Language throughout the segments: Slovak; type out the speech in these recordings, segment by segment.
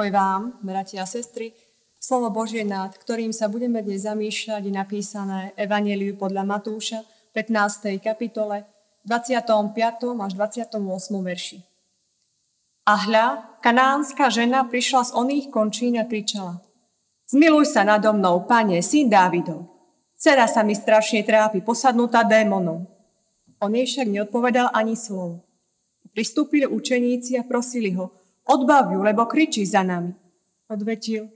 Pokoj vám, bratia a sestry. Slovo Božie, nad ktorým sa budeme dnes zamýšľať, je napísané Evangeliu podľa Matúša, 15. kapitole, 25. až 28. verši. A hľa, kanánska žena prišla z oných končín a kričala. Zmiluj sa nado mnou, pane, syn Dávidov. Cera sa mi strašne trápi, posadnutá démonom. On jej však neodpovedal ani slovo. Pristúpili učeníci a prosili ho, odbav ju, lebo kričí za nami. Odvetil,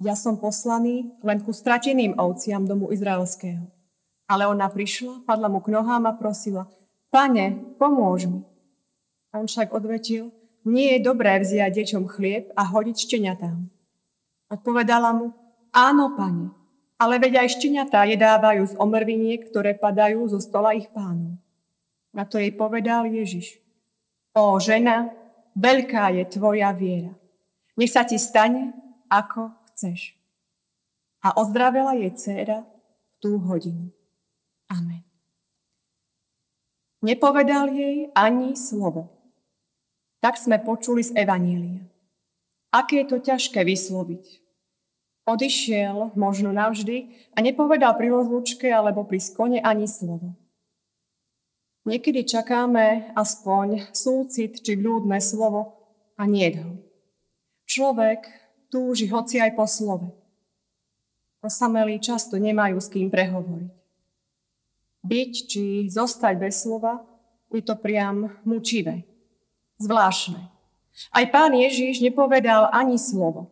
ja som poslaný len ku strateným ovciam domu izraelského. Ale ona prišla, padla mu k nohám a prosila, pane, pomôž mi. On však odvetil, nie je dobré vziať deťom chlieb a hodiť šteniatám. Odpovedala mu, áno, pane, ale veď aj šteniatá jedávajú z omrviniek, ktoré padajú zo stola ich pánov. Na to jej povedal Ježiš. O žena, veľká je tvoja viera. Nech sa ti stane, ako chceš. A ozdravila jej dcéra v tú hodinu. Amen. Nepovedal jej ani slovo. Tak sme počuli z Evanília. Aké je to ťažké vysloviť. Odišiel možno navždy a nepovedal pri rozlúčke alebo pri skone ani slovo. Niekedy čakáme aspoň súcit či vľúdne slovo a nie ho. Človek túži hoci aj po slove. Osamelí často nemajú s kým prehovoriť. Byť či zostať bez slova je to priam mučivé, zvláštne. Aj pán Ježíš nepovedal ani slovo.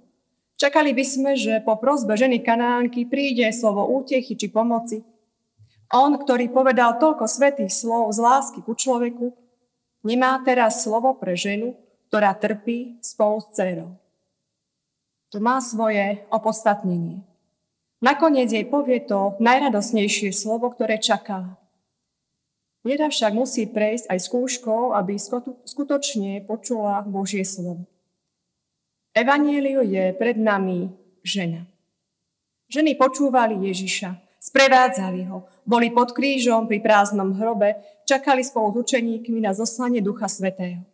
Čakali by sme, že po prozbe ženy Kanánky príde slovo útechy či pomoci, on, ktorý povedal toľko svetých slov z lásky ku človeku, nemá teraz slovo pre ženu, ktorá trpí spolu s dcerou. To má svoje opodstatnenie. Nakoniec jej povie to najradosnejšie slovo, ktoré čakala. Viera však musí prejsť aj skúškou, aby skutočne počula Božie slovo. Evanieliu je pred nami žena. Ženy počúvali Ježiša, Sprevádzali ho, boli pod krížom pri prázdnom hrobe, čakali spolu s učeníkmi na zoslanie Ducha Svetého.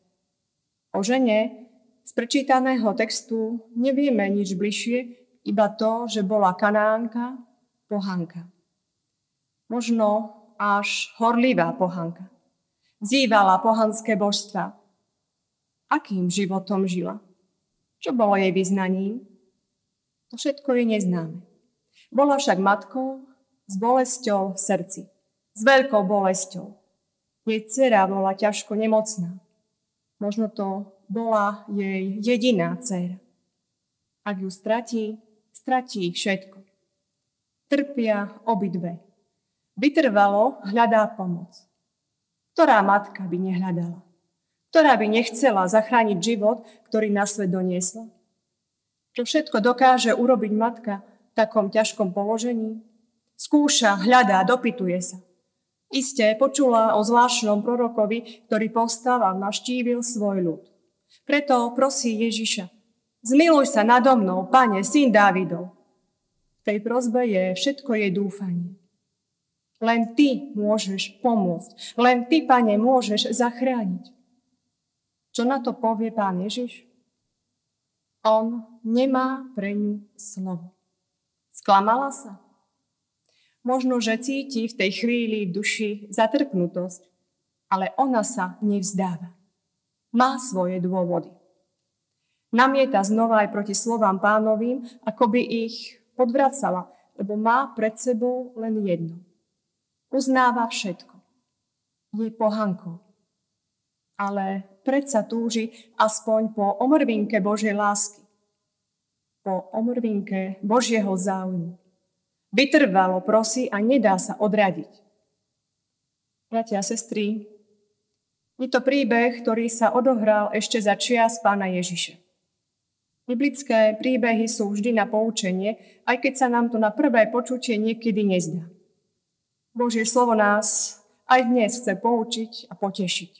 O žene z prečítaného textu nevieme nič bližšie, iba to, že bola kanánka, pohanka. Možno až horlivá pohanka. Zývala pohanské božstva. Akým životom žila? Čo bolo jej vyznaním? To všetko je neznáme. Bola však matkou s bolesťou v srdci, s veľkou bolesťou. Jej dcera bola ťažko nemocná. Možno to bola jej jediná dcera. Ak ju stratí, stratí všetko. Trpia obidve. Vytrvalo hľadá pomoc. Ktorá matka by nehľadala? Ktorá by nechcela zachrániť život, ktorý na svet doniesla? Čo všetko dokáže urobiť matka v takom ťažkom položení? Skúša, hľadá, dopytuje sa. Isté počula o zvláštnom prorokovi, ktorý povstal a naštívil svoj ľud. Preto prosí Ježiša, zmiluj sa nado mnou, pane, syn Dávidov. V tej prozbe je všetko jej dúfanie. Len ty môžeš pomôcť. Len ty, pane, môžeš zachrániť. Čo na to povie pán Ježiš? On nemá pre ňu slovo. Sklamala sa? Možno, že cíti v tej chvíli v duši zatrpnutosť, ale ona sa nevzdáva. Má svoje dôvody. Namieta znova aj proti slovám pánovým, ako by ich podvracala, lebo má pred sebou len jedno. Uznáva všetko. Je pohankou. Ale predsa túži aspoň po omrvinke Božej lásky. Po omrvinke Božieho záujmu Vytrvalo prosí a nedá sa odradiť. Bratia a sestry, je to príbeh, ktorý sa odohral ešte za čias pána Ježiša. Biblické príbehy sú vždy na poučenie, aj keď sa nám to na prvé počutie niekedy nezdá. Božie slovo nás aj dnes chce poučiť a potešiť.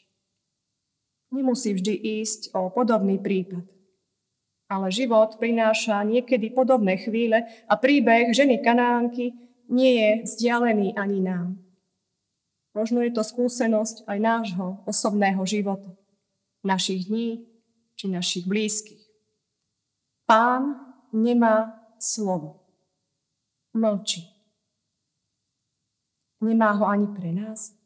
Nemusí vždy ísť o podobný prípad. Ale život prináša niekedy podobné chvíle a príbeh ženy Kanánky nie je vzdialený ani nám. Možno je to skúsenosť aj nášho osobného života, našich dní či našich blízkych. Pán nemá slovo. Mlčí. Nemá ho ani pre nás.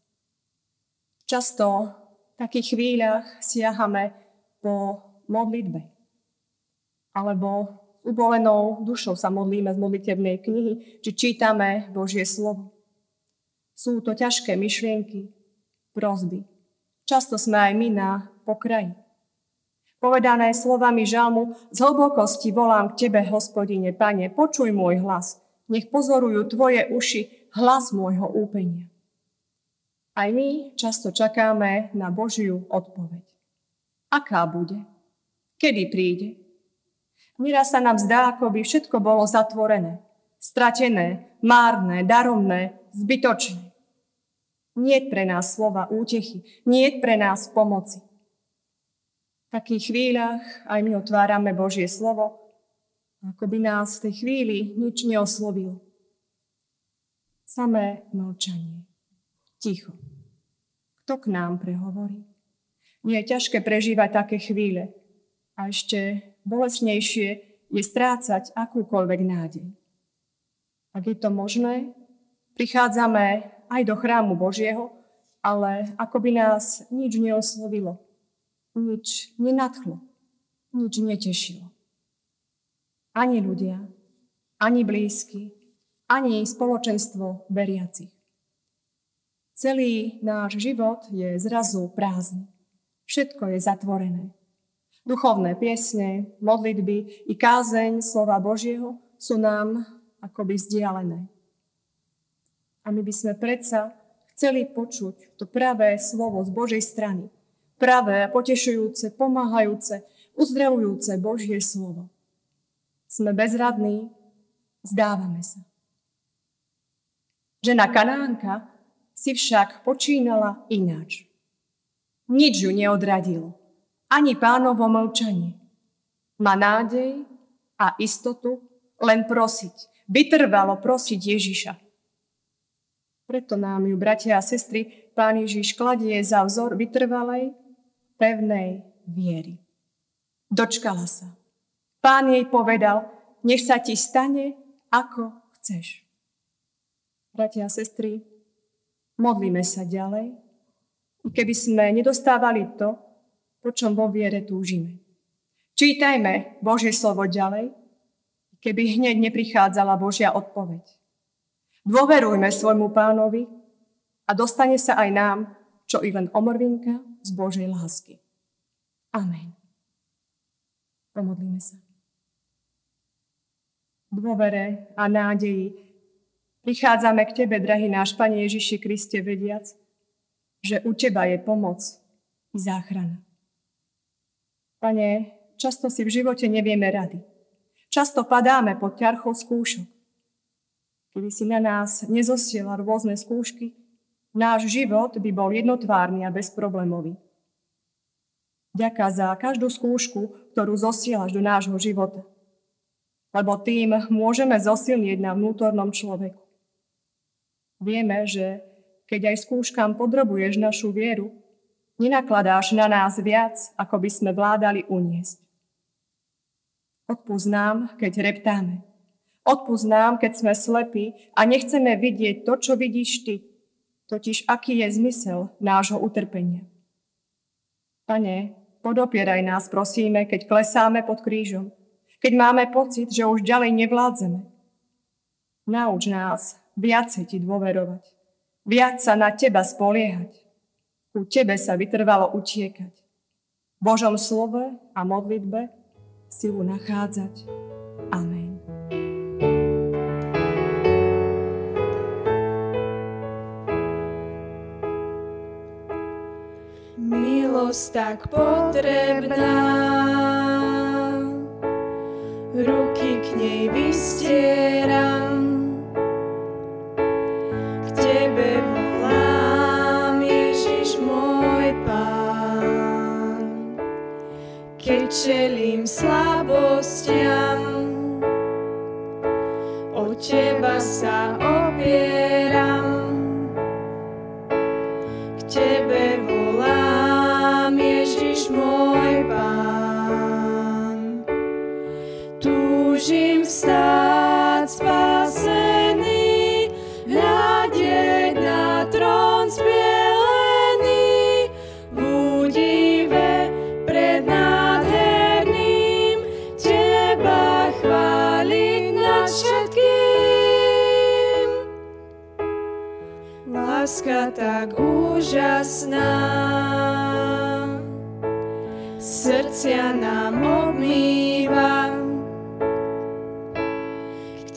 Často v takých chvíľach siahame po modlitbe. Alebo ubolenou dušou sa modlíme z modlitebnej knihy, či čítame Božie slovo. Sú to ťažké myšlienky, prozby. Často sme aj my na pokraji. Povedané slovami žalmu, z hlbokosti volám k Tebe, hospodine, Pane, počuj môj hlas. Nech pozorujú Tvoje uši hlas môjho úpenia. Aj my často čakáme na Božiu odpoveď. Aká bude? Kedy príde? Nieraz sa nám zdá, ako by všetko bolo zatvorené, stratené, márne, daromné, zbytočné. Nie pre nás slova útechy, nie pre nás pomoci. V takých chvíľach aj my otvárame Božie slovo, ako by nás v tej chvíli nič neoslovilo. Samé mlčanie. Ticho. Kto k nám prehovorí? Nie je ťažké prežívať také chvíle. A ešte bolesnejšie je strácať akúkoľvek nádej. Ak je to možné, prichádzame aj do chrámu Božieho, ale ako by nás nič neoslovilo nič nenadchlo, nič netešilo. Ani ľudia, ani blízky, ani spoločenstvo veriacich. Celý náš život je zrazu prázdny. Všetko je zatvorené. Duchovné piesne, modlitby i kázeň slova Božieho sú nám akoby vzdialené. A my by sme predsa chceli počuť to pravé slovo z Božej strany, pravé, potešujúce, pomáhajúce, uzdravujúce Božie slovo. Sme bezradní, zdávame sa. Žena Kanánka si však počínala ináč. Nič ju neodradilo, ani pánovo mlčanie. Má nádej a istotu len prosiť, vytrvalo prosiť Ježiša. Preto nám ju, bratia a sestry, pán Ježiš kladie za vzor vytrvalej pevnej viery. Dočkala sa. Pán jej povedal, nech sa ti stane, ako chceš. Bratia a sestry, modlíme sa ďalej, keby sme nedostávali to, po čom vo viere túžime. Čítajme Božie slovo ďalej, keby hneď neprichádzala Božia odpoveď. Dôverujme svojmu pánovi a dostane sa aj nám, čo i len omrvinka z Božej lásky. Amen. Pomodlíme sa. Dôvere a nádeji prichádzame k Tebe, drahý náš Pane Ježiši Kriste, vediac, že u Teba je pomoc i záchrana. Pane, často si v živote nevieme rady. Často padáme pod ťarchou skúšok. Keby si na nás nezosiela rôzne skúšky, náš život by bol jednotvárny a bezproblémový. Ďaká za každú skúšku, ktorú zosielaš do nášho života. Lebo tým môžeme zosilnieť na vnútornom človeku. Vieme, že keď aj skúškam podrobuješ našu vieru, nenakladáš na nás viac, ako by sme vládali uniesť. Odpúsť nám, keď reptáme. Odpúsť nám, keď sme slepí a nechceme vidieť to, čo vidíš ty, totiž aký je zmysel nášho utrpenia. Pane, podopieraj nás, prosíme, keď klesáme pod krížom, keď máme pocit, že už ďalej nevládzeme. Nauč nás viacej ti dôverovať, viac sa na teba spoliehať, u tebe sa vytrvalo utiekať. V Božom slove a modlitbe silu nachádzať. Amen. milosť tak potrebná. Ruky k nej vystieram, čelím slabostiam, o Teba sa opieram, k Tebe môj pán. stáť Tak úžasná, srdcia nám obmýva,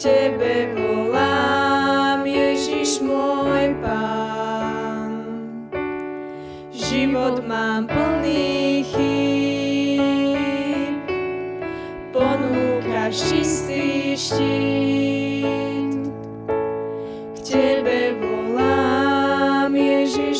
Tebe volám, Ježiš môj Pán. Život mám plný chýb, ponúkaš čistý štít.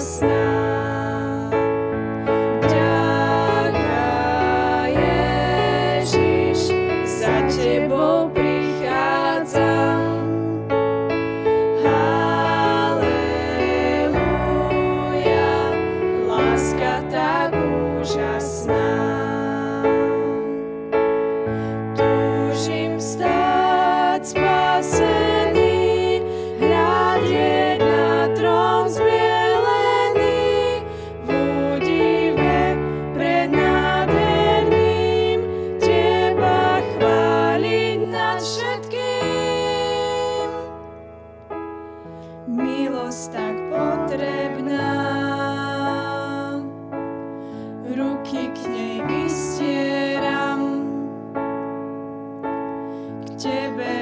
us now. Ciebie